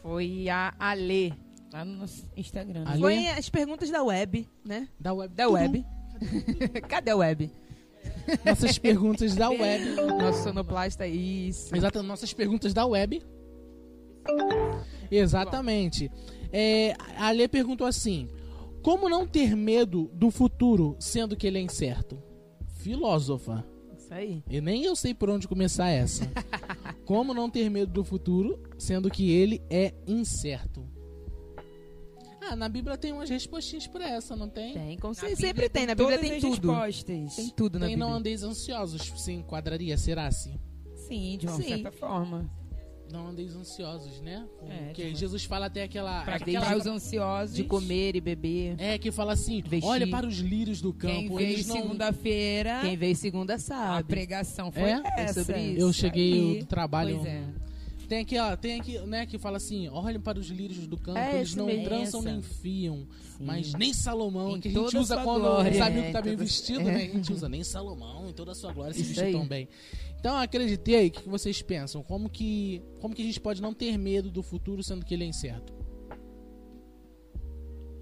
Foi a Ale, lá no nosso Instagram. Ale? Foi as perguntas da web, né? Da web. Da web. Cadê a web? Nossas perguntas da web. Nosso sonoplasta, isso. Exato, nossas perguntas da web. Exatamente. É, a Lê perguntou assim: Como não ter medo do futuro, sendo que ele é incerto? Filósofa. Isso aí. E nem eu sei por onde começar essa. Como não ter medo do futuro, sendo que ele é incerto? Ah, na Bíblia tem umas respostinhas pra essa, não tem? Tem, com certeza. Sempre tem, na Bíblia tem tudo. respostas. Tem tudo na Tem Bíblia. não andeis ansiosos, se enquadraria, será assim? Sim, de uma Sim. certa forma. Não andeis ansiosos, né? É, Porque tipo- Jesus fala até aquela. Pra, aquela- para os ansiosos. De comer e beber. É, que fala assim: Vestir. olha para os lírios do Quem campo. veio eles não. segunda-feira, Quem veio segunda a sabe. pregação foi É? essa. sobre isso. Eu cheguei do trabalho. Pois é. Tem aqui, ó, tem aqui, né, que fala assim: olhem para os lírios do campo, É, eles não mesmo. trançam nem fiam. Sim. Mas nem Salomão, Em que a gente usa quando glória. amigos É, tá bem toda- vestido, é. né? A gente usa nem Salomão, em toda a sua glória se vestiu tão bem. Então acreditei, o que vocês pensam? Como que, como que a gente pode não ter medo do futuro sendo que ele é incerto?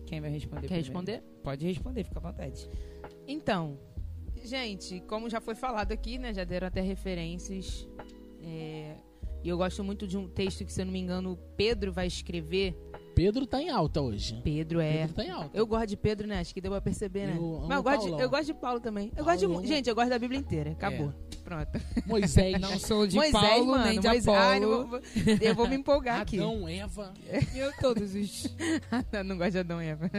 Quem vai responder? Quer primeiro? responder? Pode responder, fica à vontade. Então, gente, como já foi falado aqui, né? Já deram até referências. é, E eu gosto muito de um texto que, se eu não me engano, Pedro vai escrever. Pedro tá em alta hoje. Pedro é. Pedro tá em alta. Eu gosto de Pedro, né? Acho que deu pra perceber, né? Eu amo Mas eu gosto, de, eu gosto de Paulo também. Eu Paulo, gosto de. amo- Gente, eu gosto da Bíblia inteira. Acabou. É. Pronto. Moisés, Não sou de Moisés, Paulo, mano, nem de Moisés- Apolo. Ai, não vou- eu vou me empolgar aqui. Adão, Eva. Eu todos os... Eu não gosto de Adão e Eva.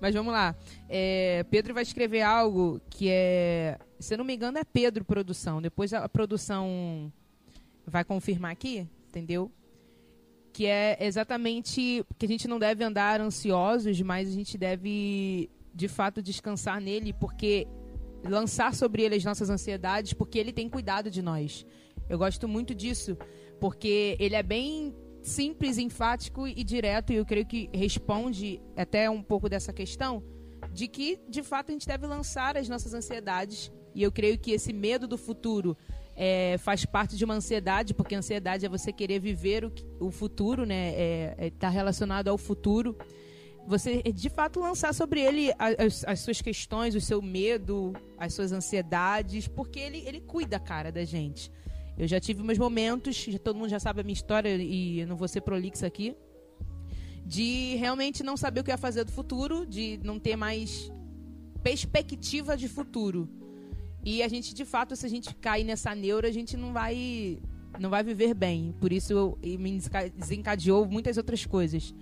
Mas vamos lá. É, Pedro vai escrever algo que é. Se eu não me engano, é Pedro Produção. Depois a produção vai confirmar aqui, entendeu? Que é exatamente que a gente não deve andar ansiosos, mas a gente deve de fato descansar nele, porque lançar sobre ele as nossas ansiedades, porque ele tem cuidado de nós. Eu gosto muito disso, porque ele é bem simples, enfático e direto, e eu creio que responde até um pouco dessa questão de que, de fato, a gente deve lançar as nossas ansiedades. E eu creio que esse medo do futuro é, faz parte de uma ansiedade, porque a ansiedade é você querer viver o, o futuro, né? É, é, tá relacionado ao futuro. Você, de fato, lançar sobre ele as, as suas questões, o seu medo, as suas ansiedades, porque ele, ele cuida, cara, da gente. Eu já tive meus momentos, todo mundo já sabe a minha história e eu não vou ser prolixa aqui, de realmente não saber o que ia fazer do futuro, de não ter mais perspectiva de futuro. E a gente, de fato, se a gente cair nessa neura, a gente não vai não vai viver bem. Por isso eu, me desencadeou muitas outras coisas.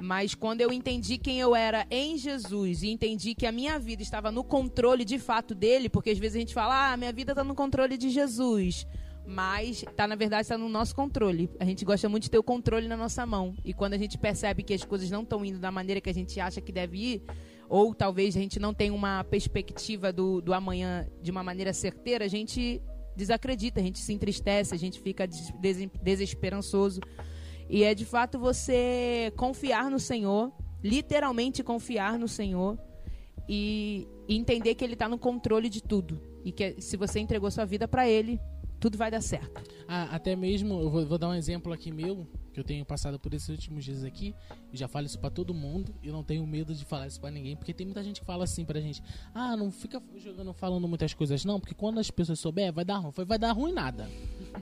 Mas quando eu entendi quem eu era em Jesus e entendi que a minha vida estava no controle de fato dele, porque às vezes a gente fala, ah, minha vida está no controle de Jesus. Mas tá, na verdade, está no nosso controle. A gente gosta muito de ter o controle na nossa mão. E quando a gente percebe que as coisas não estão indo da maneira que a gente acha que deve ir, ou talvez a gente não tenha uma perspectiva do, do amanhã de uma maneira certeira, a gente desacredita, a gente se entristece, a gente fica des- des- desesperançoso. E é de fato você confiar no Senhor, literalmente confiar no Senhor e, entender que Ele está no controle de tudo. E que se você entregou sua vida para Ele, tudo vai dar certo. Ah, até mesmo, eu vou, vou dar um exemplo aqui meu, que eu tenho passado por esses últimos dias aqui. Eu já falo isso pra todo mundo e não tenho medo de falar isso pra ninguém, porque tem muita gente que fala assim pra gente: "Ah, não fica jogando falando muitas coisas não, porque quando as pessoas souber, vai dar ruim, vai dar ruim nada".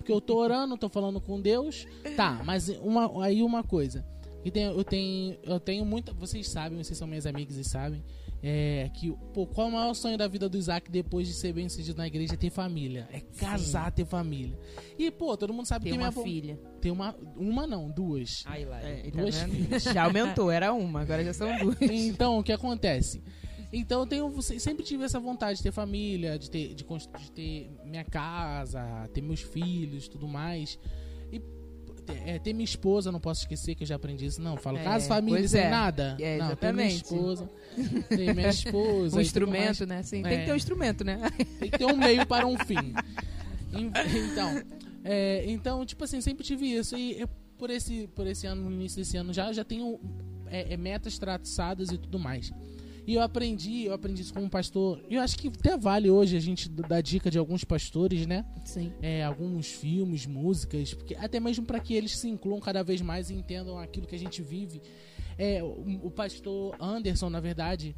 Porque eu tô orando, tô falando com Deus. Tá, mas uma aí uma coisa. E tem, eu tenho eu tenho muita, vocês sabem, vocês são minhas amigas e sabem, é que pô, qual é o maior sonho da vida do Isaac depois de ser bem sucedido na igreja é ter família, é casar, ter família. E pô, todo mundo sabe Tem que uma minha filha. tem uma uma não, duas. Ai, lá. É, Duas tá filhas. Já aumentou, era uma, agora já são duas. Então, o que acontece? Então, eu tenho, sempre tive essa vontade de ter família, de ter, de, de ter minha casa, ter meus filhos, tudo mais. E é, ter minha esposa, não posso esquecer que eu já aprendi isso. Não, falo É, casa, família, sem é. nada. É, não, ter minha esposa. Ter minha esposa. Um instrumento, né? Sim, É. tem que ter um instrumento, né? Tem que ter um meio para um fim. Então, é, então, tipo assim, sempre tive isso. E por esse, por esse ano, no início desse ano já, já tenho é, é, metas traçadas e tudo mais. E eu aprendi, eu aprendi isso com um pastor. E eu acho que até vale hoje a gente dar dica de alguns pastores, né? Sim. É, alguns filmes, músicas, porque até mesmo para que eles se incluam cada vez mais e entendam aquilo que a gente vive. É, o, o pastor Anderson, na verdade,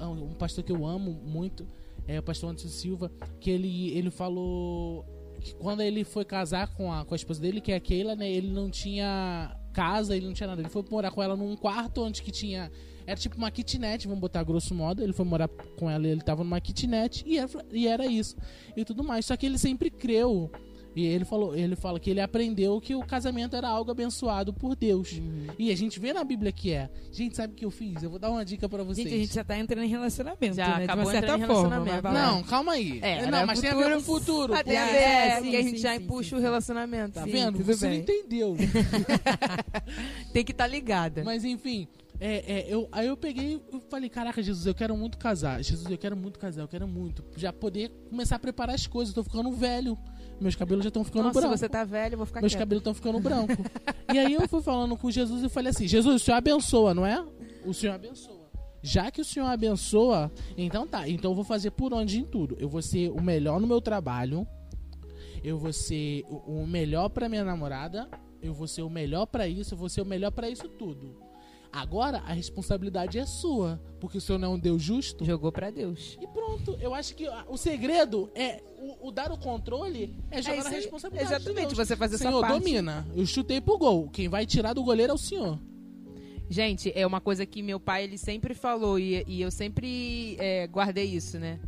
um pastor que eu amo muito, é o pastor Anderson Silva, que ele, ele falou que quando ele foi casar com a, com a esposa dele, que é a Keila, né, ele não tinha casa, ele não tinha nada. Ele foi morar com ela num quarto onde que tinha. Era tipo uma kitnet, vamos botar grosso modo. Ele foi morar com ela e ele tava numa kitnet e era, e era isso. E tudo mais. Só que ele sempre creu. E ele falou, ele fala que ele aprendeu que o casamento era algo abençoado por Deus. E a gente vê na Bíblia que é. Gente, sabe o que eu fiz? Eu vou dar uma dica pra vocês. Gente, a gente já tá entrando em relacionamento, Já né? acabou de uma certa forma. lá. Não, calma aí. É, não, era mas tem a ver com o futuro. futuro. Tem a porque- ver, É, é, sim, que a sim, gente já sim, puxa sim. o relacionamento. Tá Sim, vendo? Você bem. não entendeu. Tem que estar ligada. Mas enfim, é, é, eu, aí eu peguei e falei, caraca, Jesus, eu quero muito casar. Jesus, eu quero muito casar, eu quero muito. Já poder começar a preparar as coisas. Eu tô ficando velho. Meus cabelos já estão ficando Nossa, se brancos. você tá velho, eu vou ficar Meus quieta. cabelos estão ficando brancos. e aí eu fui falando com Jesus e falei assim: Jesus, o Senhor abençoa, não é? O Senhor abençoa. Já que o Senhor abençoa, então tá. Então eu vou fazer por onde em tudo. Eu vou ser o melhor no meu trabalho. Eu vou ser o o melhor pra minha namorada. Eu vou ser o melhor pra isso. Eu vou ser o melhor pra isso tudo. Agora a responsabilidade é sua, porque o Senhor não é um Deus justo. Jogou pra Deus. E pronto, eu acho que a- o segredo é o, o dar o controle é jogar isso a responsabilidade. de Exatamente, Deus. você fazer sua Senhor, parte. domina. Eu chutei pro gol. Quem vai tirar do goleiro é o senhor. Gente, é uma coisa que meu pai ele sempre falou e, e eu sempre é, guardei isso, né?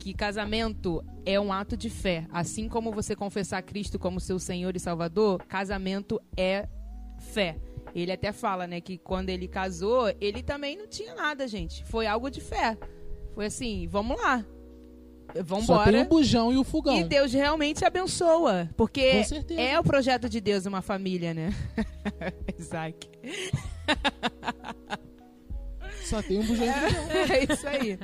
Que casamento é um ato de fé. Assim como você confessar Cristo como seu Senhor e Salvador, casamento é fé. Ele até fala, né, que quando ele casou, ele também não tinha nada, gente. Foi algo de fé. Foi assim, vamos lá. Vamos Só tem embora. o bujão e o fogão. E Deus realmente abençoa. Porque é o projeto de Deus uma família, né? Isaac. Só tem um bujão e fogão. É isso aí.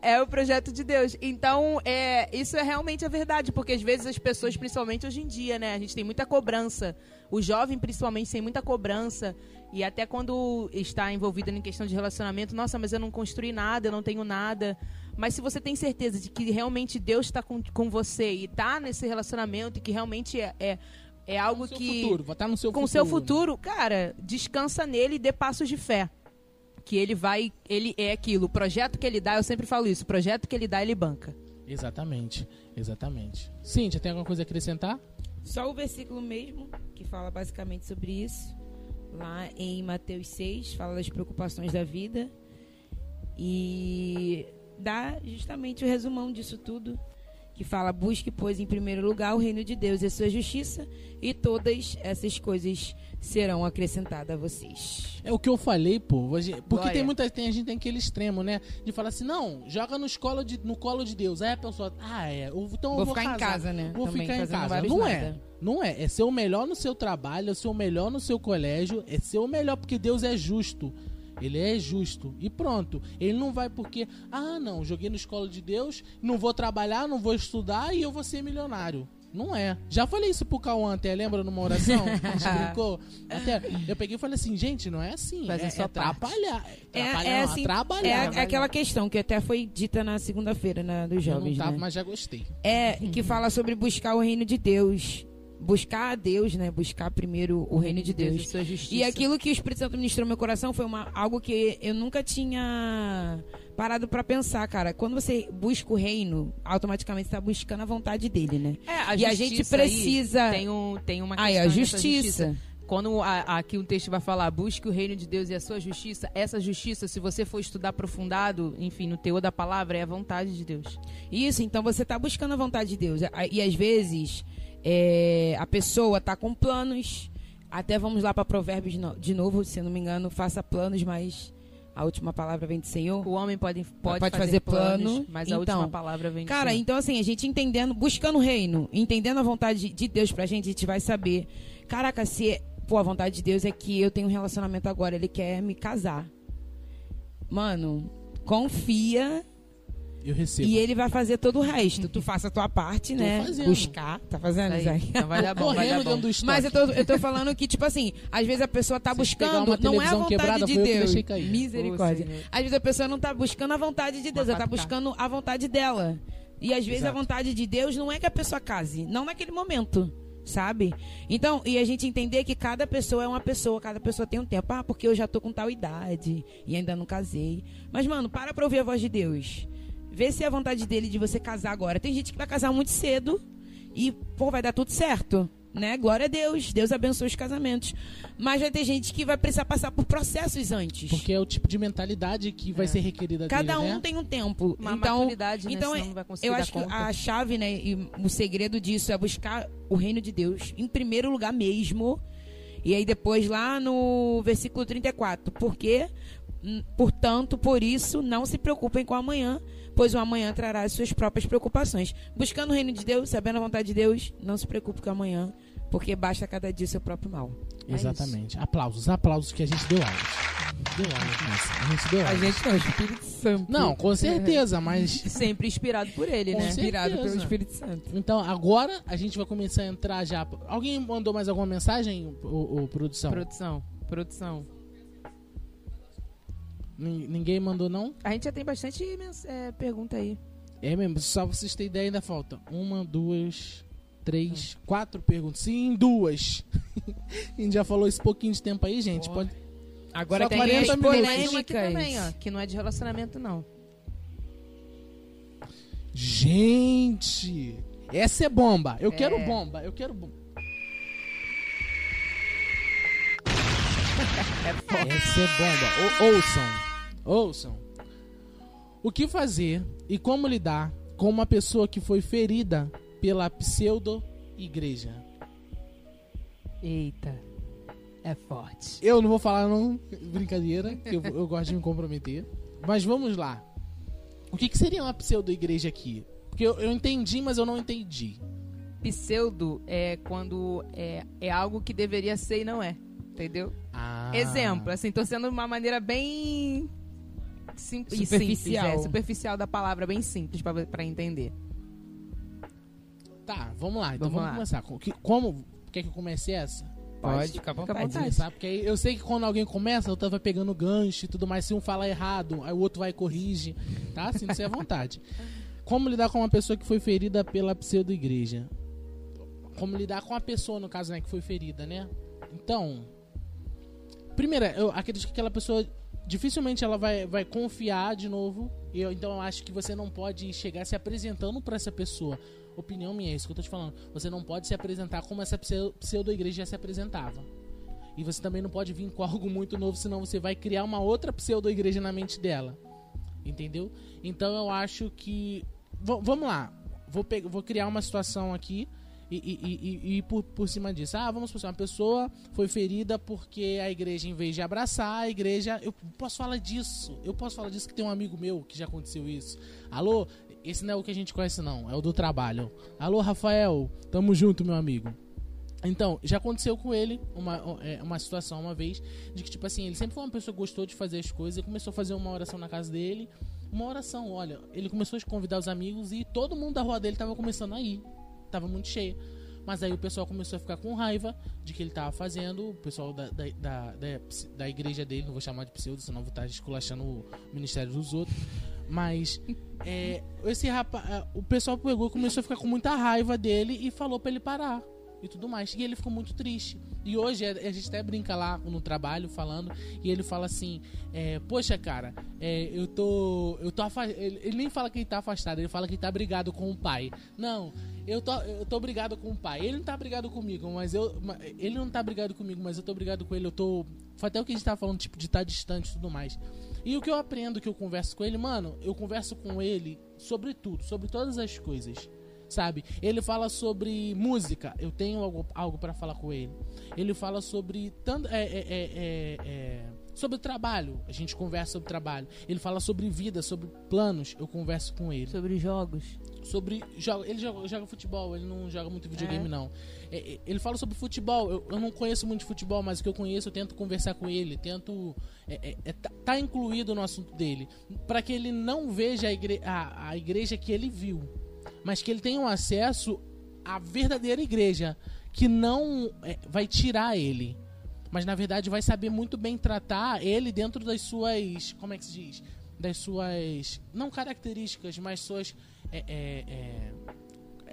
É o projeto de Deus. Então, é, isso é realmente a verdade, porque às vezes as pessoas, principalmente hoje em dia, né, a gente tem muita cobrança. O jovem, principalmente, tem muita cobrança. E até quando está envolvido em questão de relacionamento, nossa, mas eu não construí nada, eu não tenho nada. Mas se você tem certeza de que realmente Deus está com, com você e está nesse relacionamento e que realmente é, é, é algo No seu que futuro, estar no seu com o futuro. seu futuro, cara, descansa nele e dê passos de fé. Que ele vai, ele é aquilo. O projeto que ele dá, eu sempre falo isso, o projeto que ele dá, ele banca. Exatamente, exatamente. Cíntia, tem alguma coisa a acrescentar? Só o versículo mesmo, que fala basicamente sobre isso. Lá em Mateus 6, fala das preocupações da vida. E dá justamente o resumão disso tudo. Que fala, busque, pois, em primeiro lugar o reino de Deus e a sua justiça, e todas essas coisas serão acrescentadas a vocês. É o que eu falei, pô. Porque Glória. tem muita tem, a gente tem aquele extremo, né? De falar assim, não, joga nos colo de, no colo de Deus. Aí a pessoa, ah, é, eu- então Vou eu vou ficar em casar. casa, né? Vou Também, ficar em casa. Não nada. é. Não é. É ser o melhor no seu trabalho, é ser o melhor no seu colégio, é ser o melhor porque Deus é justo. Ele é justo. E pronto. Ele não vai porque, ah, não, joguei no escola de Deus, não vou trabalhar, não vou estudar e eu vou ser milionário. Não é. Já falei isso pro Cauã até, lembra numa oração? A gente brincou. Até, eu peguei e falei assim, gente, não é assim. A é, é parte. trabalhar. É, Trabalhar, é assim, trabalhar. é aquela questão que até foi dita na segunda-feira na, dos Eu não jovens, tava, né? mas já gostei. É, que fala sobre buscar o reino de Deus. Buscar a Deus, né? Buscar primeiro o reino de e Deus. sua justiça. E aquilo que o Espírito Santo ministrou no meu coração foi uma, algo que eu nunca tinha parado pra pensar, cara. Quando você busca o reino, automaticamente você tá buscando a vontade dele, né? É, a e a gente aí precisa- tem, um, tem uma Aí, questão a nessa justiça. Quando a- aqui o texto vai falar, busque o reino de Deus e a sua justiça, essa justiça, se você for estudar aprofundado, enfim, no teor da palavra, é a vontade de Deus. Isso, então você tá buscando a vontade de Deus. A- E às vezes é, a pessoa tá com planos. Até vamos lá para Provérbios de novo, se não me engano, faça planos, mas a última palavra vem do Senhor. O homem pode, pode, Pode fazer, fazer planos, plano, mas a então, última palavra vem do Cara, Senhor. então assim, a gente entendendo, buscando o reino, entendendo a vontade de- de Deus pra gente, a gente vai saber. Caraca, se, pô, a vontade de Deus é que eu tenho um relacionamento agora, ele quer me casar. Mano, confia Eu recebo. E ele vai fazer todo o resto. Tu faça a tua parte, Tô né? fazendo. Buscar. Tá fazendo Aí, isso aí? então vai dar bom, vai dar bom. dentro do estoque. Mas eu tô, eu tô falando que, tipo assim, às vezes a pessoa tá buscando, uma não é a vontade quebrada, de Deus. Misericórdia. Senhor. Às vezes a pessoa não tá buscando a vontade de Deus, ela tá buscando a vontade dela. E às vezes Exato. a vontade de Deus não é que a pessoa case, não naquele momento. Sabe? Então, e a gente entender que cada pessoa é uma pessoa, cada pessoa tem um tempo. Ah, porque eu já tô com tal idade e ainda não casei. Mas, mano, para pra ouvir a voz de Deus. Vê se é a vontade dele de você casar agora. Tem gente que vai casar muito cedo e, pô, vai dar tudo certo. Né? Glória a Deus. Deus abençoe os casamentos. Mas vai ter gente que vai precisar passar por processos antes. Porque é o tipo de mentalidade que vai É. ser requerida Cada dele, um né? tem um tempo. Uma então, maturidade, né? então conseguir eu dar acho que a chave, né, e o segredo disso é buscar o reino de Deus em primeiro lugar mesmo. E aí depois lá no versículo 34, porque hum, portanto, por isso não se preocupem com amanhã, pois o amanhã trará as suas próprias preocupações. Buscando o reino de Deus, sabendo a vontade de Deus, não se preocupe com o amanhã, porque basta cada dia o seu próprio mal. É Exatamente. aplausos, aplausos que a gente deu aulas. Deu aulas nessa. A gente deu A aulas. gente não, o Espírito Santo. Não, com certeza, mas. Sempre inspirado por ele, Com né? certeza. Inspirado pelo Espírito Santo. Então, agora a gente vai começar a entrar já. Alguém mandou mais alguma mensagem, o, produção? Produção, produção. Nin- Ninguém mandou, não? A gente já tem bastante é, pergunta aí. É mesmo, só pra vocês terem ideia, ainda falta uma, duas, três, quatro perguntas. Sim, duas. a gente já falou esse pouquinho de tempo aí, gente. Pode... Agora Só tem 40 as minutos. Tem mais uma aqui polêmicas. também, ó, que não é de relacionamento, não. Gente! Essa é bomba. Eu É. quero bomba. Eu quero bomba. Essa é bomba. Ou- ouçam. Ouçam. O que fazer e como lidar com uma pessoa que foi ferida pela pseudo-igreja? Eita. É forte. Eu não vou falar não, brincadeira, que eu, eu gosto de me comprometer. Mas vamos lá. O que, que seria uma pseudo-igreja aqui? Porque eu, eu entendi, mas eu não entendi. Pseudo é quando é, é algo que deveria ser e não é. Entendeu? Ah. Exemplo, assim, tô sendo uma maneira bem sim- e simples, Superficial. é, superficial da palavra, bem simples pra, pra entender. Tá, vamos lá. Então Vamos vamos, lá. começar. Com- que- Como quer que eu comece essa? Pode, à vontade. vontade. Começar, porque aí eu sei que quando alguém começa, eu tava pegando gancho e tudo mais. Se um fala errado, aí o outro vai e corrige. Tá? Sinta-se à vontade. Como lidar com uma pessoa que foi ferida pela pseudo-igreja? Como lidar com a pessoa, no caso, né, que foi ferida, né? Então, primeiro, eu acredito que aquela pessoa dificilmente ela vai, vai confiar de novo. Eu, então eu acho que você não pode chegar se apresentando pra essa pessoa. Opinião minha, é isso que eu tô te falando. Você não pode se apresentar como essa pseu- pseudo-igreja já se apresentava. E você também não pode vir com algo muito novo, senão você vai criar uma outra pseudo-igreja na mente dela. Entendeu? Então eu acho que. V- vamos lá. Vou, vou criar uma situação aqui e, e, e, e- por, por cima disso. Ah, vamos supor, uma pessoa foi ferida porque a igreja, em vez de abraçar, a igreja. Eu posso falar disso. Eu posso falar disso que tem um amigo meu que já aconteceu isso. Alô? Esse não é o que a gente conhece, não. É o do trabalho. Alô, Rafael. Tamo junto, meu amigo. Então, já aconteceu com ele uma, é, uma situação uma vez de que, tipo assim, ele sempre foi uma pessoa que gostou de fazer as coisas e começou a fazer uma oração na casa dele. Uma oração, olha, ele começou a convidar os amigos e todo mundo da rua dele tava começando a ir. Tava muito cheio. Mas aí o pessoal começou a ficar com raiva de que ele tava fazendo, o pessoal da, da, da, da, da igreja dele, não vou chamar de pseudo, senão vou estar esculachando o ministério dos outros. Mas é, esse rapaz, o pessoal pegou e começou a ficar com muita raiva dele e falou pra ele parar e tudo mais. E ele ficou muito triste. E hoje a a gente até brinca lá no trabalho falando e ele fala assim: é, Poxa, cara, é, eu tô. Eu tô afa-" ele, ele nem fala que ele tá afastado, ele fala que ele tá brigado com o pai. Não, eu tô, eu tô brigado com o pai. Ele não tá brigado comigo, mas eu. Ele não tá brigado comigo, mas eu tô brigado com ele. Eu tô. Foi até o que a gente tava falando, tipo, de estar distante e tudo mais. E o que eu aprendo, que eu converso com ele, mano, eu converso com ele sobre tudo, sobre todas as coisas. Sabe? Ele fala sobre música, eu tenho algo, algo para falar com ele. Ele fala sobre tanto. É, é, é, é, é, sobre trabalho, a gente conversa sobre trabalho. Ele fala sobre vida, sobre planos, eu converso com ele. Sobre jogos. sobre. Joga, ele joga, joga futebol, ele não joga muito videogame, É. não. Ele fala sobre futebol. Eu, eu não conheço muito de futebol, mas o que eu conheço, eu tento conversar com ele, tento. Tá, tá incluído no assunto dele. para que ele não veja a, igre a, a igreja que ele viu, mas que ele tenha um acesso à verdadeira igreja, que não é, vai tirar ele. Mas na verdade vai saber muito bem tratar ele dentro das suas. Como é que se diz? Das suas. Não características, mas suas. é, é, é,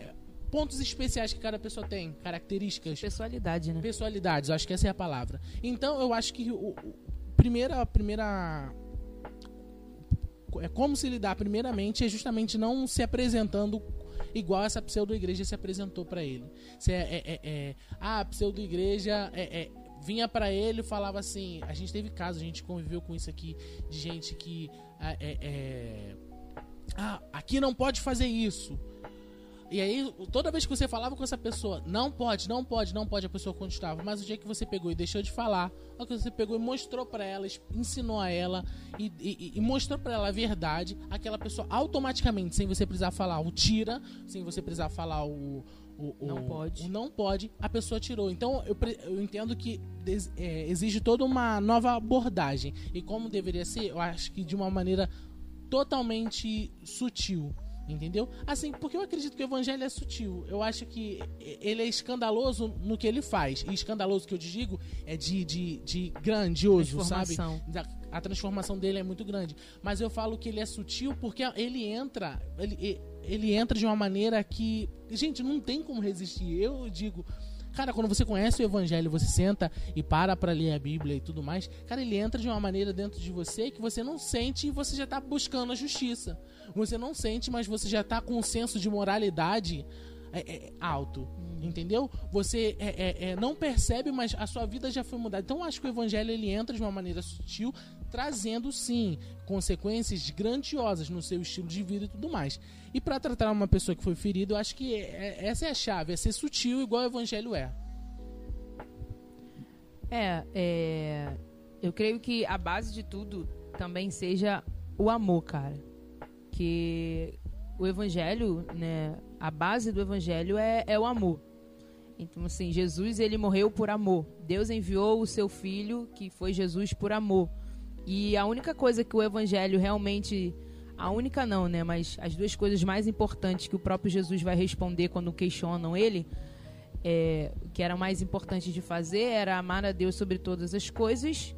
é, pontos especiais que cada pessoa tem, características, Pessoalidade, né? personalidades, eu acho que essa é a palavra. Então eu acho que o, o- primeira, a primeira é como se lidar primeiramente é justamente não se apresentando igual essa pseudo igreja se apresentou pra ele. Se é, é, é, é, ah, a pseudo igreja é, é, vinha pra ele e falava assim, a gente teve casos, a gente conviveu com isso aqui de gente que ah, ah, aqui não pode fazer isso. E aí, toda vez que você falava com essa pessoa, não pode, não pode, não pode, a pessoa continuava. Mas o dia que você pegou e deixou de falar, o que você pegou e mostrou pra ela, ensinou a ela e, e- e mostrou pra ela a verdade, aquela pessoa automaticamente, sem você precisar falar o tira, sem você precisar falar o. o- o- Não pode. o não pode, a pessoa tirou. Então eu, eu entendo que é, exige toda uma nova abordagem. E como deveria ser, eu acho que de uma maneira totalmente sutil. Entendeu? Assim, porque eu acredito que o evangelho é sutil. Eu acho que ele é escandaloso no que ele faz. E escandaloso que eu digo é de, de, de grandioso, sabe? A transformação dele é muito grande. Mas eu falo que ele é sutil porque ele entra. Ele, ele entra de uma maneira que. Gente, não tem como resistir. Eu digo. Cara, quando você conhece o evangelho, você senta e para pra ler a Bíblia e tudo mais, cara, ele entra de uma maneira dentro de você que você não sente e você já tá buscando a justiça. Você não sente, mas você já tá com um senso de moralidade é, é, alto. Entendeu? Você é, é, é, não percebe, mas a sua vida já foi mudada. Então eu acho que o evangelho ele entra de uma maneira sutil, trazendo sim consequências grandiosas no seu estilo de vida e tudo mais. E pra tratar uma pessoa que foi ferida, eu acho que é- essa é a chave, é ser sutil igual o evangelho é. É, é, eu creio que a base de tudo também seja o amor, cara. Que o evangelho, né, a base do evangelho é, é o amor. Então, assim, Jesus, ele morreu por amor. Deus enviou o seu filho, que foi Jesus, por amor. E a única coisa que o evangelho realmente. A única não, né? Mas as duas coisas mais importantes que o próprio Jesus vai responder quando questionam ele é, o que era mais importante de fazer era amar a Deus sobre todas as coisas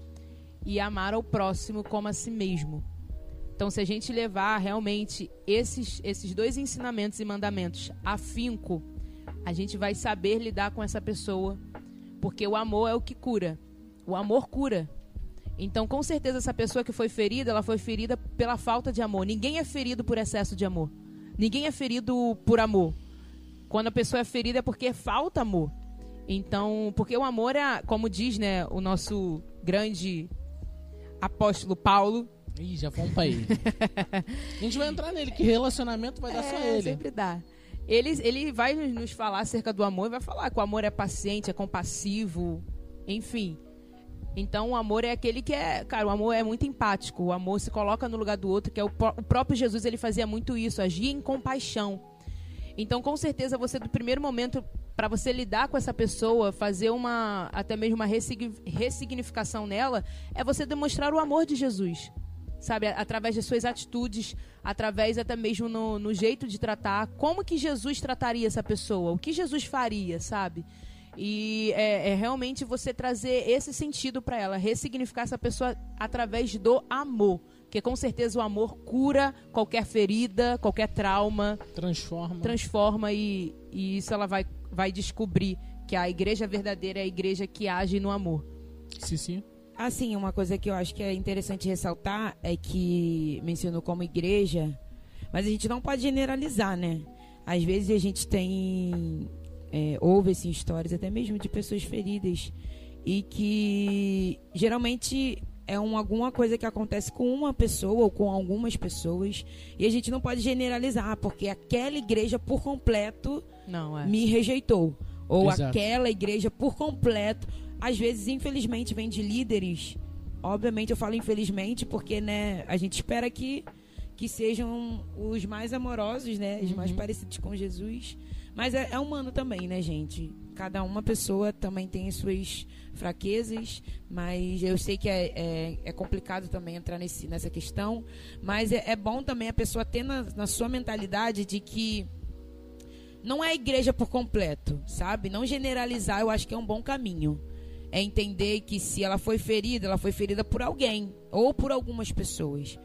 e amar ao próximo como a si mesmo. Então, se a gente levar realmente esses, esses dois ensinamentos e mandamentos afinco, a gente vai saber lidar com essa pessoa, porque o amor é o que cura. O amor cura. Então, com certeza, essa pessoa que foi ferida, ela foi ferida pela falta de amor. Ninguém é ferido por excesso de amor. Ninguém é ferido por amor. Quando a pessoa é ferida é porque falta amor. Então, porque o amor é, como diz, né, o nosso grande apóstolo Paulo. Ih, já vamos pra ele. a gente vai entrar nele, que relacionamento vai dar só É, ele. sempre dá. Ele, ele vai nos falar acerca do amor e vai falar que o amor é paciente, é compassivo, enfim. Então o amor é aquele que é, cara, o amor é muito empático. O amor se coloca no lugar do outro, que é o, o próprio Jesus, ele fazia muito isso, agia em compaixão. Então, com certeza, você do primeiro momento para você lidar com essa pessoa, fazer uma até mesmo uma ressigni- ressignificação nela, é você demonstrar o amor de Jesus. Sabe, através das suas atitudes, através até mesmo no, no jeito de tratar, como que Jesus trataria essa pessoa, o que Jesus faria, sabe? E é, é realmente você trazer esse sentido para ela, ressignificar essa pessoa através do amor. Porque com certeza o amor cura qualquer ferida, qualquer trauma, Transforma. transforma e, e isso ela vai, vai descobrir que a igreja verdadeira é a igreja que age no amor. Sim, sim. Assim, uma coisa que eu acho que é interessante ressaltar é que mencionou como igreja, mas a gente não pode generalizar, né? Às vezes a gente tem. É, ouve assim, histórias até mesmo de pessoas feridas e que geralmente é um, alguma coisa que acontece com uma pessoa ou com algumas pessoas e a gente não pode generalizar porque aquela igreja por completo Não, é. me rejeitou. Ou Exato. aquela igreja por completo. Às vezes, infelizmente, vem de líderes. Obviamente, eu falo infelizmente porque né, a gente espera que, que sejam os mais amorosos, né? Os mais Uhum. parecidos com Jesus. Mas é, é humano também, né, gente? Cada uma pessoa também tem suas fraquezas, mas eu sei que é, é, é complicado também entrar nesse, nessa questão. Mas é, é bom também a pessoa ter na, na sua mentalidade de que não é a igreja por completo, sabe? Não generalizar, eu acho que é um bom caminho. É entender que se ela foi ferida, ela foi ferida por alguém ou por algumas pessoas.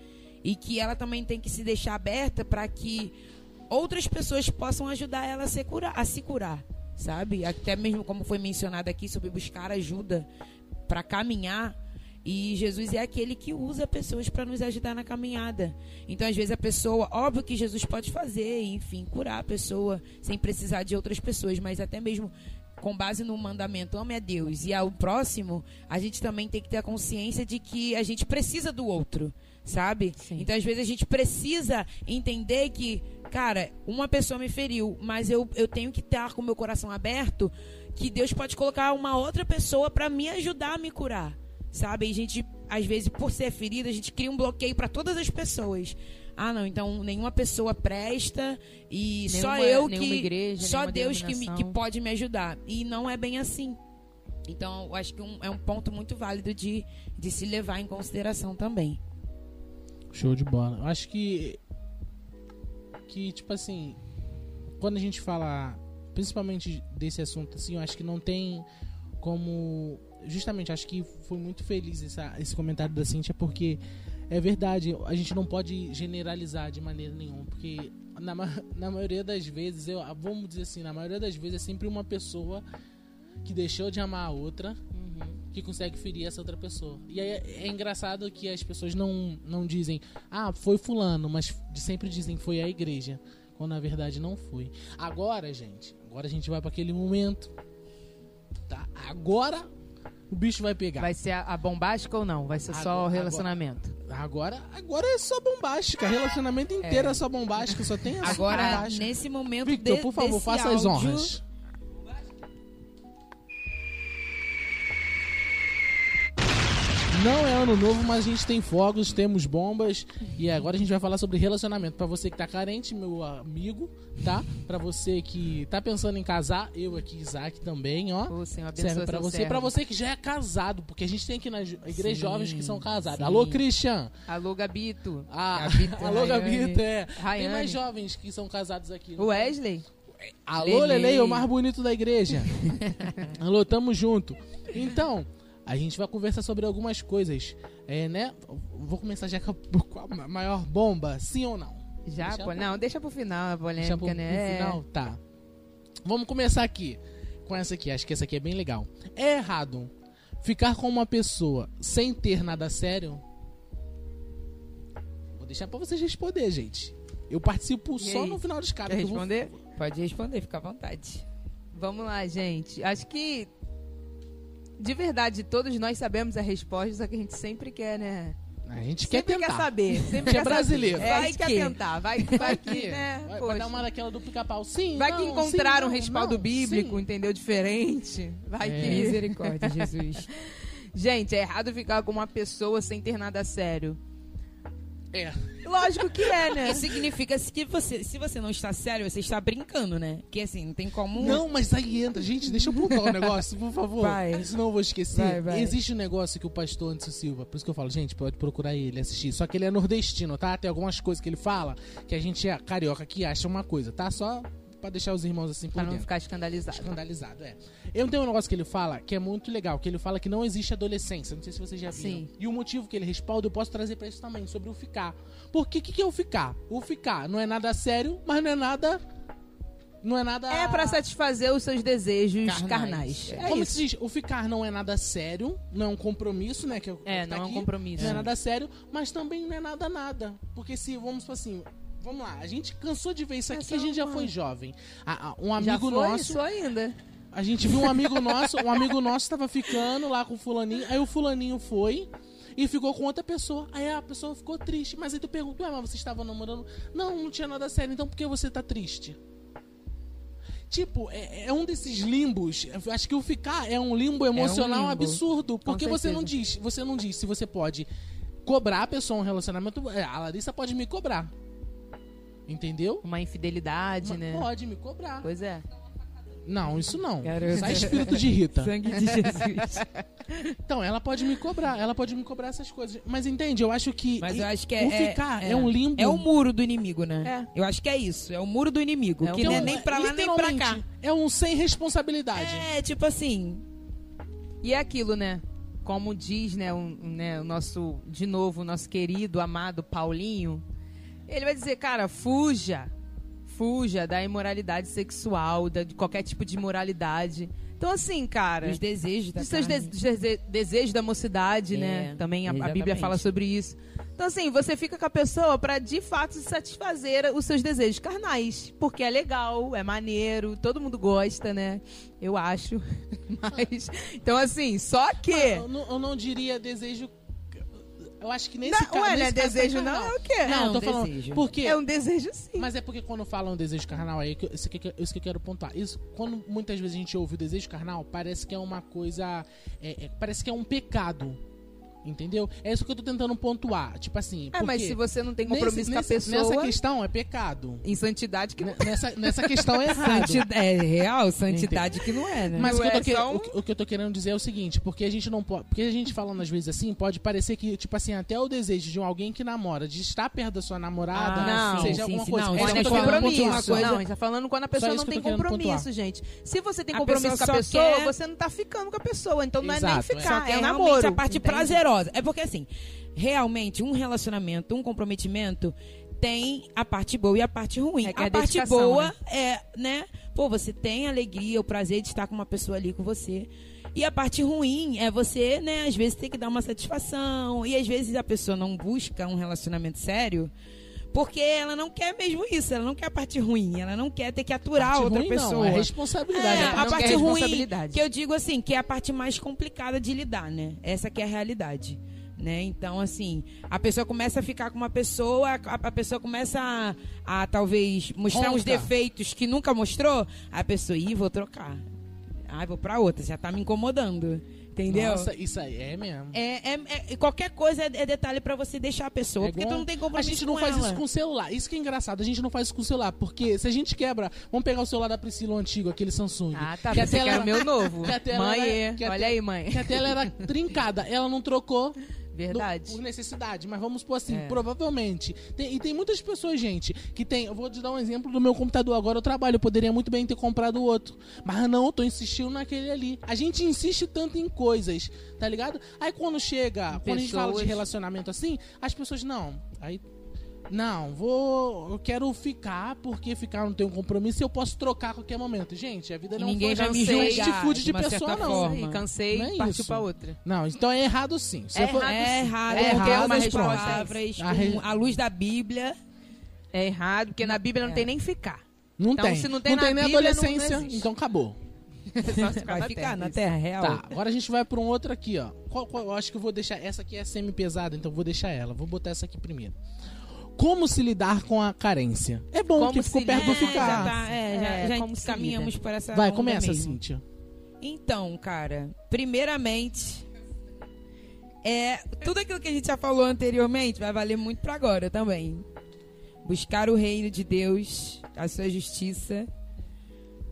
E que ela também tem que se deixar aberta para que outras pessoas possam ajudar ela a se curar, a se curar, sabe? Até mesmo como foi mencionado aqui sobre buscar ajuda para caminhar. E Jesus é aquele que usa pessoas para nos ajudar na caminhada. Então, às vezes, a pessoa, óbvio que Jesus pode fazer, enfim, curar a pessoa sem precisar de outras pessoas, mas até mesmo com base no mandamento ame a Deus e ao próximo, a gente também tem que ter a consciência de que a gente precisa do outro, sabe? Sim. Então, às vezes, a gente precisa entender que, cara, uma pessoa me feriu, mas eu, eu tenho que estar com o meu coração aberto, que Deus pode colocar uma outra pessoa para me ajudar a me curar, sabe? E a gente, às vezes, por ser ferida, a gente cria um bloqueio para todas as pessoas. Ah, não, então nenhuma pessoa presta e só Nenhuma- eu nenhuma que. igreja, só Deus que, me, que pode me ajudar. E não é bem assim. Então, eu acho que um- é um ponto muito válido de, de se levar em consideração também. Show de bola. Eu acho que. Que, tipo assim. Quando a gente fala. Principalmente desse assunto, assim, eu acho que não tem como. Justamente, acho que foi muito feliz essa- esse comentário da Cintia, porque é verdade, a gente não pode generalizar de maneira nenhuma, porque na, na maioria das vezes, eu, vamos dizer assim, na maioria das vezes é sempre uma pessoa que deixou de amar a outra que consegue ferir essa outra pessoa. E aí é, é engraçado que as pessoas não, não dizem, ah, foi fulano, mas sempre dizem foi a igreja. Quando na verdade não foi. Agora, gente, agora a gente vai para aquele momento. Tá? Agora o bicho vai pegar. Vai ser a, a bombástica ou não? Vai ser só Agora- o relacionamento? Agora, agora é só bombástica. Relacionamento inteiro é, só bombástica, só tem Agora, bombástico. nesse momento Victor, de- por favor, desse faça as áudio, honras. Não é ano novo, mas a gente tem fogos, temos bombas e agora a gente vai falar sobre relacionamento. Pra você que tá carente, meu amigo, tá? Pra você que tá pensando em casar, eu aqui, Isaac também, ó. Ô, Senhor, Serve pra seu você, pra você que já é casado, porque a gente tem aqui na ju- igreja Sim, jovens que são casados. sim. Alô, Christian. Alô, Gabito. Ah, Gabito, alô, Rayane. Gabito, é. Tem mais jovens que são casados aqui. O Wesley? Alô. Lele, o mais bonito da igreja. Alô, tamo junto. Então, a gente vai conversar sobre algumas coisas. É, né? Vou começar já com a- maior bomba, sim ou não? Já? Deixa pô, pro- não, deixa pro final a Deixa polêmica, pro, pro né? final? Tá. Vamos começar aqui com essa aqui. Acho que essa aqui é bem legal. É errado ficar com uma pessoa sem ter nada sério? Vou deixar pra vocês responder, gente. Eu participo E só aí? no final dos caras. eu vou- responder? Pode responder, fica à vontade. Vamos lá, gente. Acho que de verdade todos nós sabemos a resposta, só que a gente sempre quer, né? A gente quer sempre tentar. quer saber. Sempre é quer brasileiro. Saber. É, Vai quer que. tentar. Vai, vai que, né? Vai, vai dar uma daquela do pica-pau. Sim, Vai não, que encontraram sim, um respaldo não, bíblico, sim. entendeu? Diferente. Vai É. que. Misericórdia, Jesus. Gente, é errado ficar com uma pessoa sem ter nada sério. É. Lógico que é, né? Isso significa que você, se você não está sério, você está brincando, né? Porque assim, não tem como. Não, mas aí entra. Gente, deixa eu pontuar um negócio, por favor. Vai. Senão eu vou esquecer. Vai, vai. Existe um negócio que o pastor Anderson Silva, por isso que eu falo, gente, pode procurar ele, assistir. Só que ele é nordestino, tá? Tem algumas coisas que ele fala que a gente é carioca que acha uma coisa, tá? Só pra deixar os irmãos assim por Pra não dentro. ficar escandalizado. Escandalizado, é. Eu tenho um negócio que ele fala que é muito legal, que ele fala que não existe adolescência. Não sei se vocês já viram. Sim. E o motivo que ele respalda eu posso trazer pra isso também, sobre o ficar. Porque o que, que é o ficar? O ficar não é nada sério, mas não é nada. Não é nada. É pra satisfazer os seus desejos Carnais. carnais. É Como isso. se diz, o ficar não é nada sério, não é um compromisso, né? Que é, É, que tá não é um aqui, compromisso. Não é nada sério, mas também não é nada nada. Porque se, vamos assim, vamos lá, a gente cansou de ver isso É aqui, que a gente já foi jovem. A- a- um Já amigo foi nosso, isso ainda. a gente viu um amigo nosso, um amigo nosso tava ficando lá com o fulaninho, aí o fulaninho foi e ficou com outra pessoa. Aí a pessoa ficou triste, mas aí tu pergunta, ué, mas você estava namorando? Não, não tinha nada sério, então por que você tá triste? Tipo, é, é um desses limbos. Acho que o ficar é um limbo emocional limbo, absurdo. Porque você não diz, você não diz se você pode cobrar a pessoa um relacionamento. é, A Larissa pode me cobrar. Entendeu? Uma infidelidade, Mas né? Pode me cobrar. Pois é. Não, isso não. Garoto. Sai espírito de Rita. Sangue de Jesus. Então, ela pode me cobrar, ela pode me cobrar essas coisas. Mas entende, eu acho que. Mas eu acho que o é. é- ficar é, um limbo. É o muro do inimigo, né? É. Eu acho que é isso. É o muro do inimigo. É que não é nem pra lá nem pra cá. É um sem responsabilidade. É, tipo assim. E é aquilo, né? Como diz, né, um, né, o nosso, de novo, o nosso querido, amado Paulinho, ele vai dizer, cara, fuja. Fuja da imoralidade sexual, da, de qualquer tipo de imoralidade. Então, assim, cara. Os desejos da dos seus de- dese- desejos da mocidade, É, né? Também a, a Bíblia fala sobre isso. Então, assim, você fica com a pessoa pra de fato satisfazer os seus desejos carnais. Porque é legal, é maneiro, todo mundo gosta, né? Eu acho. Mas. Então, assim, só que. Eu, não, eu não diria desejo. Eu acho que nesse Não, caso. ué, não é tá desejo, não? É o quê? Não, É eu tô um falando. desejo. Porque. É um desejo, sim. Mas é porque quando falam desejo carnal aí, que eu- isso que, eu- isso que eu quero pontuar. Isso, quando muitas vezes a gente ouve o desejo carnal, parece que é uma coisa. é- é- parece que é um pecado. Entendeu? É isso que eu tô tentando pontuar. Tipo assim. É, mas se você não tem nesse- compromisso com a nesse- pessoa. Nessa questão é pecado. Em santidade que não. Nessa, nessa questão é errado. Santidade, é real, santidade que não é, né? Mas o que, eu Não tô é que- um- o que- o que eu tô querendo dizer é o seguinte, porque a gente não pode. Porque a gente falando às vezes assim, pode parecer que, tipo assim, até o desejo de um alguém que namora, de estar perto da sua namorada, Ah, não, seja sim, alguma sim, coisa. não, É isso isso Quando que eu tô querendo compromisso. coisa- Não, a gente tá falando quando a pessoa não tem compromisso, pontuar. gente. Se você tem compromisso com a pessoa, quer- você não tá ficando com a pessoa. Então não é nem Exato, é. ficar, Só que é, é namoro. a parte entende? Prazerosa. É porque assim, realmente um relacionamento, um comprometimento tem a parte boa e a parte ruim. É que é a parte boa né? é, né? Pô, você tem a alegria, o prazer de estar com uma pessoa ali com você. E a parte ruim é você, né, às vezes ter que dar uma satisfação. E às vezes a pessoa não busca um relacionamento sério porque ela não quer mesmo isso, ela não quer a parte ruim, ela não quer ter que aturar Parte outra ruim, pessoa. Não, é responsabilidade. É, a parte ruim, que eu digo assim, que é a parte mais complicada de lidar, né? Essa que é a realidade. Né? Então, assim, a pessoa começa a ficar com uma pessoa, a, a pessoa começa a, a, talvez mostrar uns defeitos que nunca mostrou, a pessoa, ih, vou trocar. Ah, vou pra outra, já tá me incomodando. Entendeu? Nossa, isso aí é mesmo. É, é- é- qualquer coisa é, é detalhe pra você deixar a pessoa, É porque igual- tu não tem A compromisso gente não faz ela. isso com o celular. Isso que é engraçado. A gente não faz isso com o celular. Porque se a gente quebra. Vamos pegar o celular da Priscila antigo, aquele Samsung. Ah, tá. Que a Você tela era- meu novo. que a tela Mãe, era- a olha te- aí, mãe. Que a tela era trincada. Ela não trocou. Verdade. do- por necessidade, mas vamos supor assim, É. provavelmente. Tem- e tem muitas pessoas, gente, que tem. Eu vou te dar um exemplo do meu computador. Agora eu trabalho, eu poderia muito bem ter comprado outro. Mas não, eu tô insistindo naquele ali. A gente insiste tanto em coisas, tá ligado? Aí quando chega, quando a gente fala de pessoas. relacionamento assim, as pessoas, não. Aí. Não, vou. Eu quero ficar, porque ficar não tem um compromisso e eu posso trocar a qualquer momento. Gente, a vida não ninguém foi vai me cansei, julgar fast food de, pessoa, não. forma. Cansei Não é partiu isso. pra outra. Não, então é errado sim. Se É for- errado. É errado, É porque errado, uma resposta. A a luz da Bíblia. É errado, porque na Bíblia não É. tem nem ficar. Não Então, tem. se não tem na nem Bíblia, não- não adolescência, existe. então acabou. Só se Vai na ficar terra, na isso. terra real. Tá, agora a gente vai pra um outro aqui, ó. Qual- qual- eu acho que eu vou deixar. Essa aqui é semi-pesada, então eu vou deixar ela. Vou botar essa aqui primeiro. Como se lidar com a carência? É bom Como que ficou perto do ficar. já, tá, é, já, É, já como caminhamos por essa Vai, começa, mesmo. Cíntia. Então, cara, primeiramente, é tudo aquilo que a gente já falou anteriormente vai valer muito pra agora também. Buscar o reino de Deus, a sua justiça.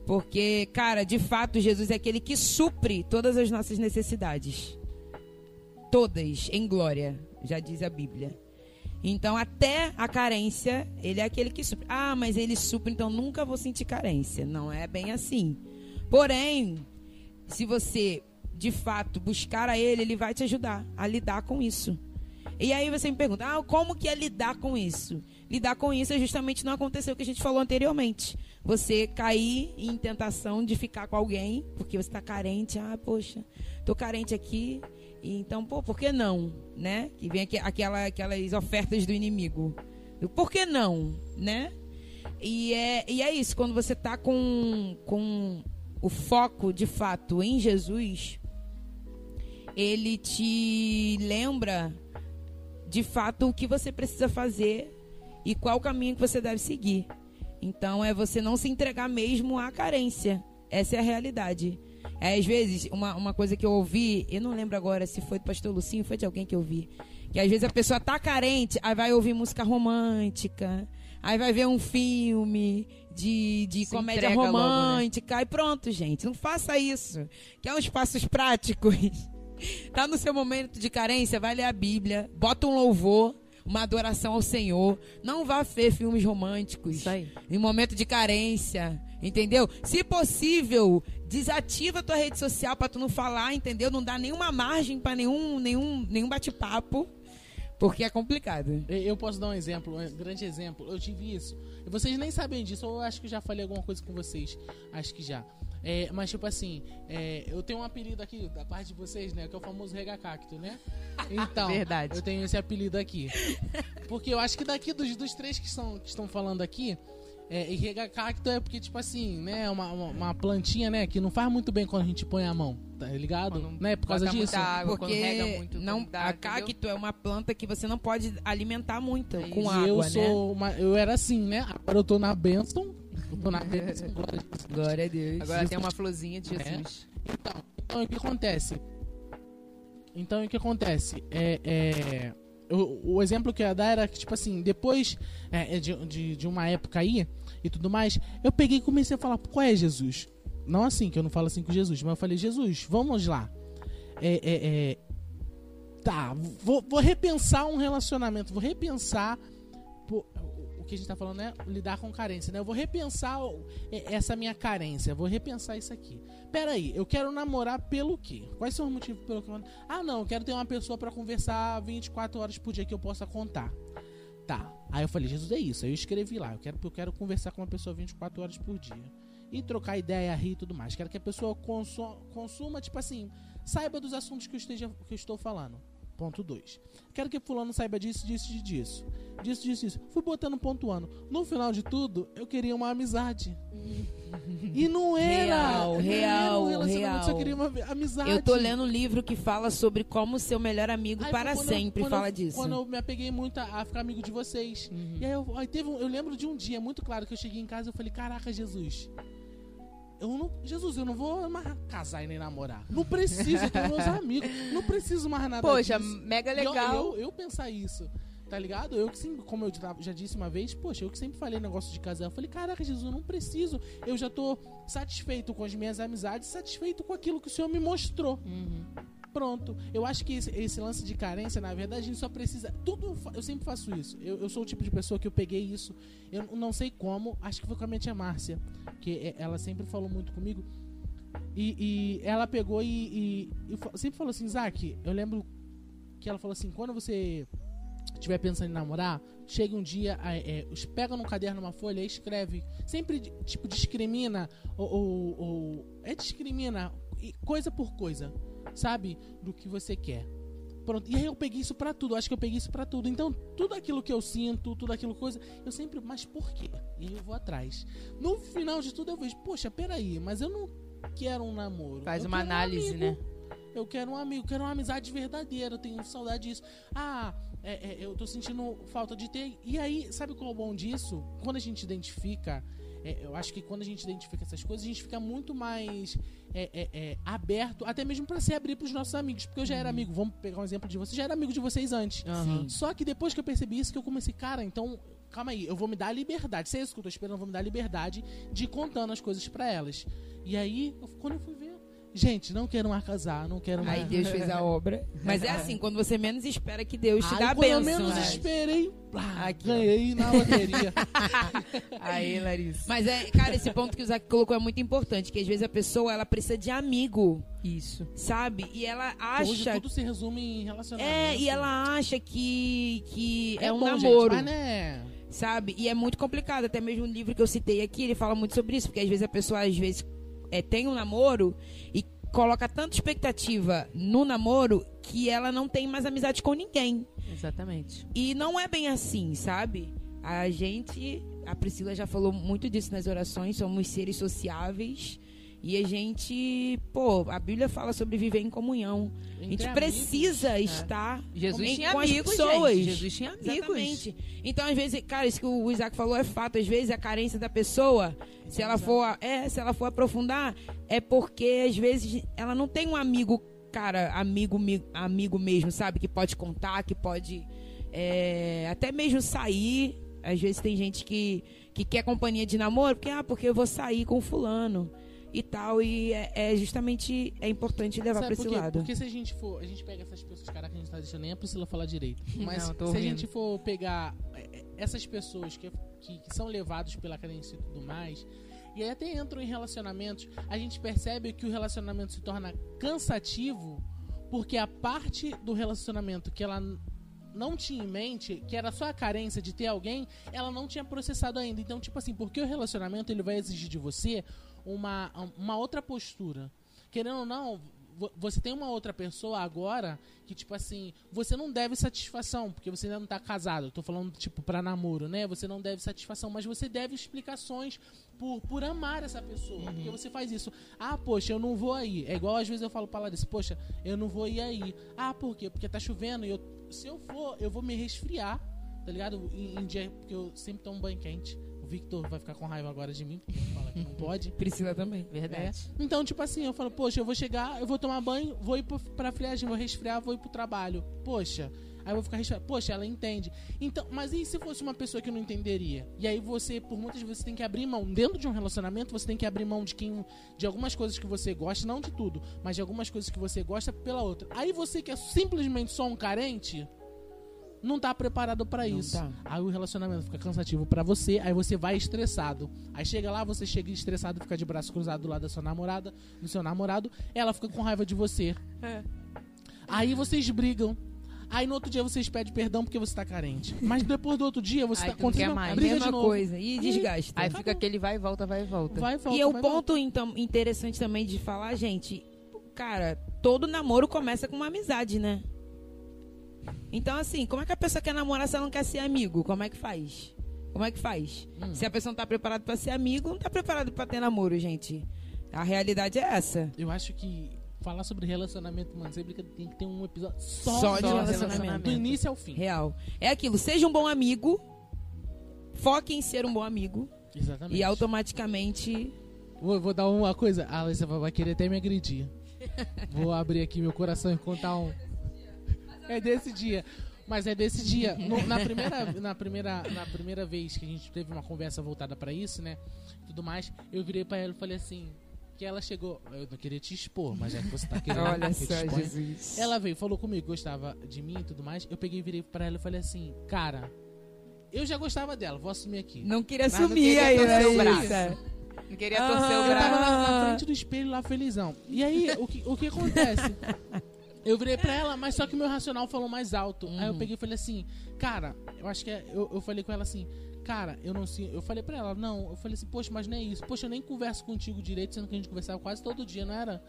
Porque, cara, de fato, Jesus é aquele que supre todas as nossas necessidades. Todas, em glória, já diz a Bíblia. Então, até a carência, ele é aquele que supre. Ah, mas ele supre, então nunca vou sentir carência. Não é bem assim. Porém, se você de fato buscar a ele, ele vai te ajudar a lidar com isso. E aí você me pergunta, ah, como que é lidar com isso? Lidar com isso é justamente não acontecer o que a gente falou anteriormente. Você cair em tentação de ficar com alguém, porque você está carente, ah, poxa, tô carente aqui, e então, pô, por que não? Né? Que vem aquela, aquelas ofertas do inimigo. Por que não? Né? E é, e é isso, quando você tá com, com o foco de fato em Jesus, ele te lembra de fato o que você precisa fazer e qual o caminho que você deve seguir. Então é você não se entregar mesmo à carência. Essa é a realidade. É, às vezes, uma, uma coisa que eu ouvi, eu não lembro agora se foi do pastor Lucinho, foi de alguém que eu vi. Que às vezes a pessoa tá carente, aí vai ouvir música romântica, aí vai ver um filme de, de Se comédia entrega logo, né? romântica, e pronto, gente. Não faça isso. Quer uns passos práticos? tá no seu momento de carência, vai ler a Bíblia, bota um louvor, uma adoração ao Senhor. Não vá ver filmes românticos Isso aí. em momento de carência, entendeu? Se possível, desativa a tua rede social pra tu não falar, entendeu? Não dá nenhuma margem pra nenhum nenhum nenhum bate-papo, porque é complicado. Eu- posso dar um exemplo, um grande exemplo. Eu tive isso. E vocês nem sabem disso, ou eu acho que já falei alguma coisa com vocês. Acho que já. É, mas, tipo assim, é, eu tenho um apelido aqui da parte de vocês, né? Que é o famoso regacacto, né? Então, Verdade. eu tenho esse apelido aqui. Porque eu acho que daqui dos, dos três que, são, que estão falando aqui, é, e regacacto é porque, tipo assim, né? Uma, uma, uma plantinha, né? Que não faz muito bem quando a gente põe a mão, tá ligado? Quando né? Por causa disso. muita água, Porque rega muito, não, dá, a entendeu? cacto é uma planta que você não pode alimentar muito É com água, eu né? sou uma, eu era assim, né? Agora eu tô na. Eu tô na bênção. glória a Deus. Glória a Deus. Agora tem uma florzinha de Jesus. Então, então, o que acontece? Então, o que acontece? É, é, o, exemplo que eu ia dar era que, tipo assim, depois é, é de, de, de uma época aí e tudo mais, eu peguei e comecei a falar, qual é Jesus? Não assim, que eu não falo assim com Jesus, mas eu falei, Jesus, vamos lá. É, é, é, tá, vou, vou repensar um relacionamento, vou repensar que a gente tá falando é lidar com carência, né? Eu vou repensar é- essa minha carência, vou repensar isso aqui. Pera aí, eu quero namorar pelo quê? Quais são os motivos pelo que eu... Ah, não, eu quero ter uma pessoa pra conversar 24 horas por dia que eu possa contar. Tá. Aí eu falei, Jesus, é isso. Aí eu escrevi lá, eu quero, eu quero conversar com uma pessoa 24 horas por dia. E trocar ideia, rir e tudo mais. Quero que a pessoa consu- consuma, tipo assim, saiba dos assuntos que eu, esteja, que eu estou falando. Ponto 2. Quero que fulano saiba disso, disso e disso. Disso, disso, disso. Fui botando pontuando. No final de tudo, eu queria uma amizade. E não era. Real, não era real, um relacionamento, só real. queria uma amizade. Eu tô lendo um livro que fala sobre como ser o melhor amigo Aí para eu- sempre. quando fala eu- disso. Quando eu me apeguei muito a, a ficar amigo de vocês. Uhum. E aí, eu, aí teve um- eu lembro de um dia muito claro que eu cheguei em casa e eu falei, caraca, Jesus. Eu não, Jesus, eu não vou mais casar e nem namorar. Não preciso, eu tenho meus amigos. Não preciso mais nada Poxa, disso. mega E eu- legal. Eu, eu, pensar isso, tá ligado? Eu que sempre, como eu já disse uma vez, poxa, eu que sempre falei negócio de casar. Eu falei, caraca, Jesus, eu não preciso. Eu já tô satisfeito com as minhas amizades, satisfeito com aquilo que o Senhor me mostrou. Uhum. Pronto. Eu acho que esse, esse lance de carência, na verdade, a gente só precisa. Tudo eu sempre faço isso. Eu, eu sou o tipo de pessoa que eu peguei isso. Eu não sei como. Acho que foi com a minha tia Márcia. Que é- ela sempre falou muito comigo. E, e ela pegou e, e- e sempre falou assim, Isaac, eu lembro que ela falou assim, quando você estiver pensando em namorar, chega um dia, é, es- pega num caderno uma folha e escreve. Sempre, tipo, discrimina ou, ou- ou- é discrimina coisa por coisa, sabe? Do que você quer. Pronto. E aí eu peguei isso pra tudo. Acho que eu peguei isso pra tudo. Então, tudo aquilo que eu sinto, tudo aquilo coisa, eu sempre, mas por quê? E aí eu vou atrás. No final de tudo eu vejo, poxa, peraí, mas eu não quero um namoro. Faz Eu uma um análise, amigo. né? Eu quero um amigo, quero uma amizade verdadeira, eu tenho saudade disso. Ah, é, é, eu tô sentindo falta de ter. E aí, sabe qual é o bom disso? Quando a gente identifica, é, eu acho que quando a gente identifica essas coisas, a gente fica muito mais é, é, é, aberto, até mesmo pra se abrir pros nossos amigos. Porque eu já era amigo, vamos pegar um exemplo de vocês, já era amigo de vocês antes. Aham. Só que depois que eu percebi isso, que eu comecei, cara, então, calma aí, eu vou me dar a liberdade. Se é isso que eu tô esperando, eu vou me dar a liberdade de ir contando as coisas pra elas. E aí, quando eu fui gente, não quero mais casar, não quero mais. Aí Deus fez a obra. Mas é assim, quando você menos espera que Deus te Aí, dá a quando eu bênção. menos né? esperei, plá, Aqui, ó. ganhei na loteria. Aí, Larissa. Mas é, cara, esse ponto que o Zac colocou é muito importante, que às vezes a pessoa ela precisa de amigo, Isso. sabe? E ela Hoje acha tudo se resume em relacionamento. É, e ela acha que, que é, um bom, gente, namoro, mas né? sabe? E é muito complicado. Até mesmo o livro que eu citei aqui, ele fala muito sobre isso, porque às vezes a pessoa às vezes é, tem um namoro e coloca tanta expectativa no namoro que ela não tem mais amizade com ninguém. Exatamente. E não é bem assim, sabe? A gente, a Priscila já falou muito disso nas orações, somos seres sociáveis E a gente, pô, a Bíblia fala sobre viver em comunhão. a gente Entre precisa estar Jesus em- tinha com as amigos, pessoas. gente. Jesus tinha amigos. Exatamente. Então, às vezes, cara, isso que o Isaac falou é fato. Às vezes, a carência da pessoa, se ela for, é, se ela for aprofundar, é porque às vezes ela não tem um amigo, cara, amigo, mi- amigo mesmo, sabe? Que pode contar, que pode é, até mesmo sair. Às vezes tem gente que, que quer companhia de namoro, porque, ah, porque eu vou sair com fulano e tal. E é, é justamente é importante levar por esse quê? lado. Porque se a gente for. A gente pega essas pessoas, caraca, a gente tá deixando nem a Priscila falar direito. Mas Não, tô se a ouvindo. gente for pegar é, é, essas pessoas que, que, que são levadas pela carência e tudo mais, e aí até entram em relacionamentos, a gente percebe que o relacionamento se torna cansativo porque a parte do relacionamento que ela não tinha em mente, que era só a carência de ter alguém, ela não tinha processado ainda. Então, tipo assim, porque o relacionamento ele vai exigir de você uma, uma outra postura. Querendo ou não, vo- você tem uma outra pessoa agora que, tipo assim, você não deve satisfação, porque você ainda não tá casado. Eu tô falando, tipo, pra namoro, né? Você não deve satisfação, mas você deve explicações por, por amar essa pessoa. Porque você faz isso. Ah, poxa, eu não vou aí. É igual às vezes eu falo pra Larissa, poxa, eu não vou ir aí. Ah, por quê? Porque tá chovendo e eu, se eu for, eu vou me resfriar, tá ligado? Em, em dia, porque eu sempre tomo banho quente. Victor vai ficar com raiva agora de mim, porque ele fala que não pode. Priscila também. Verdade. Então, tipo assim, eu falo, poxa, eu vou chegar, eu vou tomar banho, vou ir pra friagem, vou resfriar, vou ir pro trabalho. Poxa, aí eu vou ficar resfriado. Poxa, ela entende. Então, mas e se fosse uma pessoa que não entenderia? E aí você, por muitas vezes, você tem que abrir mão. Dentro de um relacionamento, você tem que abrir mão de quem. De algumas coisas que você gosta, não de tudo, mas de algumas coisas que você gosta pela outra. Aí você que é simplesmente só um carente. Não tá preparado pra Não isso. tá. Aí o relacionamento fica cansativo pra você, aí você vai estressado. Aí chega lá, você chega estressado, fica de braço cruzado do lado da sua namorada, do seu namorado, ela fica com raiva de você. É. Aí vocês brigam. Aí no outro dia vocês pedem perdão porque você tá carente. Mas depois do outro dia você Aí tá acontecendo mais. briga Mesma de novo. coisa. E desgasta. Aí fica aquele vai e volta, vai e volta. Vai, volta, e é o ponto então, interessante também de falar, gente, cara, todo namoro começa com uma amizade, né? Então, assim, como é que a pessoa quer namorar se ela não quer ser amigo? Como é que faz? Como é que faz? Hum. Se a pessoa não tá preparada pra ser amigo, não tá preparado pra ter namoro, gente. A realidade é essa. Eu acho que falar sobre relacionamento, mano, você brinca, tem que ter um episódio só, Só de relacionamento. relacionamento. Do início ao fim. Real. É aquilo, seja um bom amigo, foque em ser um bom amigo Exatamente. e automaticamente Vou, vou dar uma coisa. A Alessa vai querer até me agredir. Vou abrir aqui meu coração e contar um. É desse dia. Mas é desse dia. No- na, primeira, na, primeira, na primeira vez que a gente teve uma conversa voltada pra isso, né? Tudo mais, eu virei pra ela e falei assim. Que ela chegou. Eu não queria te expor, mas já que você tá querendo. Olha que só, exponha. Jesus. Ela veio, falou comigo, gostava de mim e tudo mais. Eu peguei e virei pra ela e falei assim, cara, eu já gostava dela, vou assumir aqui. Não queria Mas não assumir queria aí, torcer né? o braço. Não queria Ah, torcer o Eu tava braço. na, na frente do espelho lá, felizão. E aí, o que, o que acontece? Eu virei pra ela, mas só que o meu racional falou mais alto. Aí eu peguei e falei assim, cara, eu acho que é, eu, eu falei com ela assim, cara, eu não sei. Eu falei pra ela, não, eu falei assim, poxa, mas não é isso. Poxa, eu nem converso contigo direito, sendo que a gente conversava quase todo dia, não era?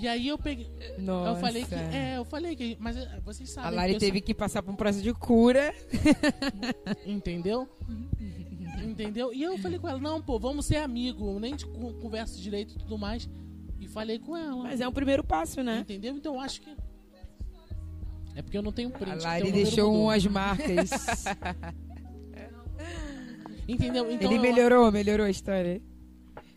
E aí eu peguei. Nossa. Eu falei que. É, eu falei que. Mas é, vocês sabem. A Lari teve que passar por um processo de cura. sou- Entendeu? Entendeu? E eu falei com ela, não, pô, vamos ser amigo. Nem te con- converso direito e tudo mais. E falei com ela. Mas é um primeiro passo, né? Entendeu? Então eu acho que. É porque eu não tenho print. A então Lari o número deixou mudou. umas marcas. Entendeu? Então Ele eu- melhorou, melhorou a história.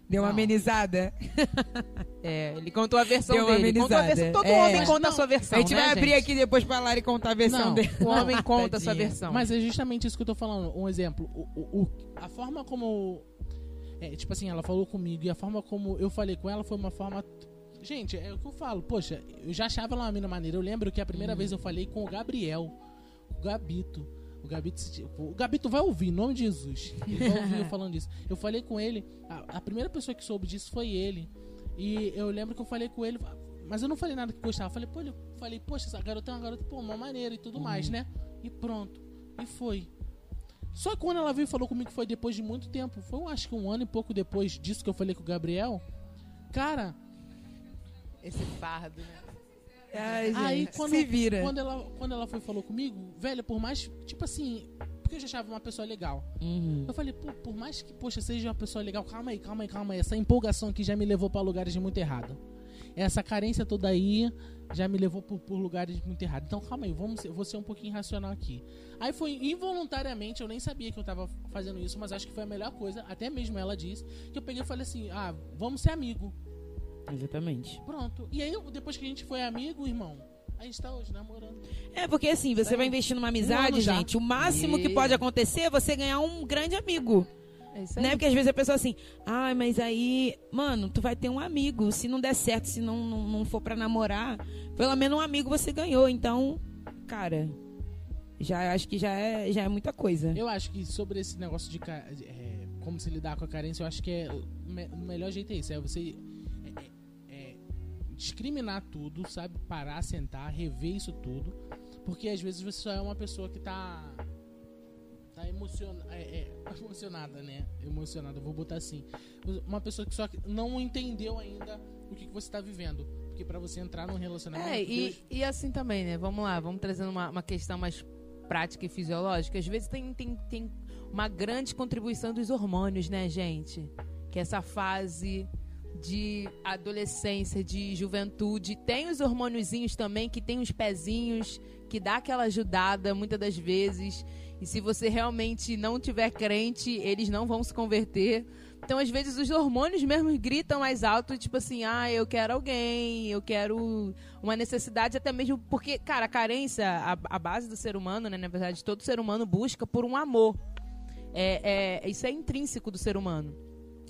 Deu uma Não. amenizada. É, ele contou a versão Deu uma dele. Contou a amenizada. versão. Todo É. homem conta a Não, sua versão. a gente né, vai abrir gente? aqui depois pra Lari contar a versão Não. dele. O homem conta a sua versão. Mas é justamente isso que eu tô falando. Um exemplo. O, o- o- a forma como. É, tipo assim, ela falou comigo e a forma como eu falei com ela foi uma forma. Gente, é o que eu falo. Poxa, eu já achava ela uma mina maneira. Eu lembro que a primeira vez eu falei com o Gabriel, o Gabito. O Gabito, o Gabito vai ouvir, em nome de Jesus. Ele vai ouvir eu falando disso. Eu falei com ele, a, a primeira pessoa que soube disso foi ele. E eu lembro que eu falei com ele, mas eu não falei nada que gostava. Eu falei, pô, eu falei, poxa, essa garota é uma garota, pô, uma maneira e tudo mais, né? E pronto. E foi. Só que quando ela veio e falou comigo que foi depois de muito tempo, foi acho que um ano e pouco depois disso que eu falei com o Gabriel. Cara, Esse fardo, né? Ai, gente, aí quando, se vira. quando ela quando ela foi e falou comigo, velho, por mais, tipo assim, porque eu já achava uma pessoa legal. Uhum. Eu falei, pô, por mais que, poxa, seja uma pessoa legal, calma aí, calma aí, calma aí. Essa empolgação aqui já me levou para lugares muito errados. Essa carência toda aí já me levou por, por lugares muito errados. Então, calma aí, vamos, ser- vou ser um pouquinho racional aqui. Aí foi involuntariamente, eu nem sabia que eu tava fazendo isso, mas acho que foi a melhor coisa, até mesmo ela disse, que eu peguei e falei assim, ah, vamos ser amigo. Exatamente. Pronto. E aí, depois que a gente foi amigo, irmão, a gente tá hoje namorando. É, porque assim, você Sério? vai investir numa Um amizade, já. gente, o máximo que E- pode acontecer é você ganhar um grande amigo. É isso aí. Né? Porque às vezes a pessoa assim, ai, mas aí, mano, tu vai ter um amigo. Se não der certo, se não, não, não for pra namorar, pelo menos um amigo você ganhou. Então, cara, já acho que já é, já é muita coisa. Eu acho que sobre esse negócio de é, como se lidar com a carência, eu acho que é o melhor jeito é isso, é você é, é, é, discriminar tudo, sabe? Parar, sentar, rever isso tudo, porque às vezes você só é uma pessoa que tá tá emociona, é, é, emocionada, né? Emocionada, vou botar assim. Uma pessoa que só não entendeu ainda o que, que você tá vivendo, porque pra você entrar num relacionamento, É, e, Deus- e assim também, né? Vamos lá, vamos trazendo uma, uma questão mais prática e fisiológica. Às vezes tem, tem, tem uma grande contribuição dos hormônios, né, gente? Que essa fase de adolescência, de juventude, tem os hormôniozinhos também, que tem os pezinhos, que dá aquela ajudada muitas das vezes. E se você realmente não tiver crente, eles não vão se converter. Então, às vezes, os hormônios mesmo gritam mais alto, tipo assim, ah, eu quero alguém, eu quero uma necessidade, até mesmo porque, cara, a carência, a, a base do ser humano, né, na verdade, todo ser humano busca por um amor. É, é, isso é intrínseco do ser humano.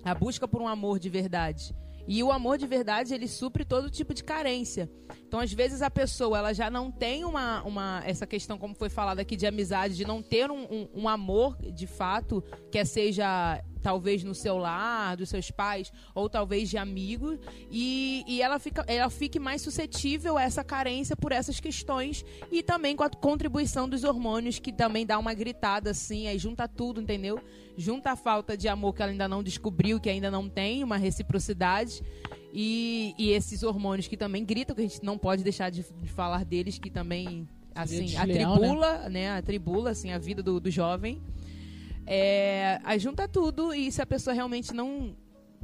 A busca por um amor de verdade. E o amor de verdade, ele supre todo tipo de carência. Então, às vezes, a pessoa ela já não tem uma, uma essa questão, como foi falado aqui, de amizade, de não ter um, um, um amor de fato, quer seja talvez no seu lar, dos seus pais, ou talvez de amigos, e, e ela, fica, ela fique mais suscetível a essa carência por essas questões, e também com a contribuição dos hormônios, que também dá uma gritada assim, aí junta tudo, entendeu? Junta a falta de amor que ela ainda não descobriu, que ainda não tem, uma reciprocidade, e, e esses hormônios que também gritam, que a gente não pode deixar de, de falar deles, que também assim, desleal, atribula, né? Atribula assim, a vida do, do jovem. É, aí junta tudo e se a pessoa realmente não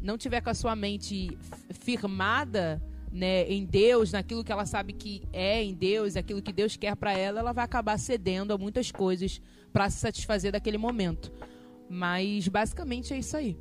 não tiver com a sua mente firmada, né, em Deus, naquilo que ela sabe que é em Deus, aquilo que Deus quer pra ela, ela vai acabar cedendo a muitas coisas pra se satisfazer daquele momento. Mas basicamente é isso aí.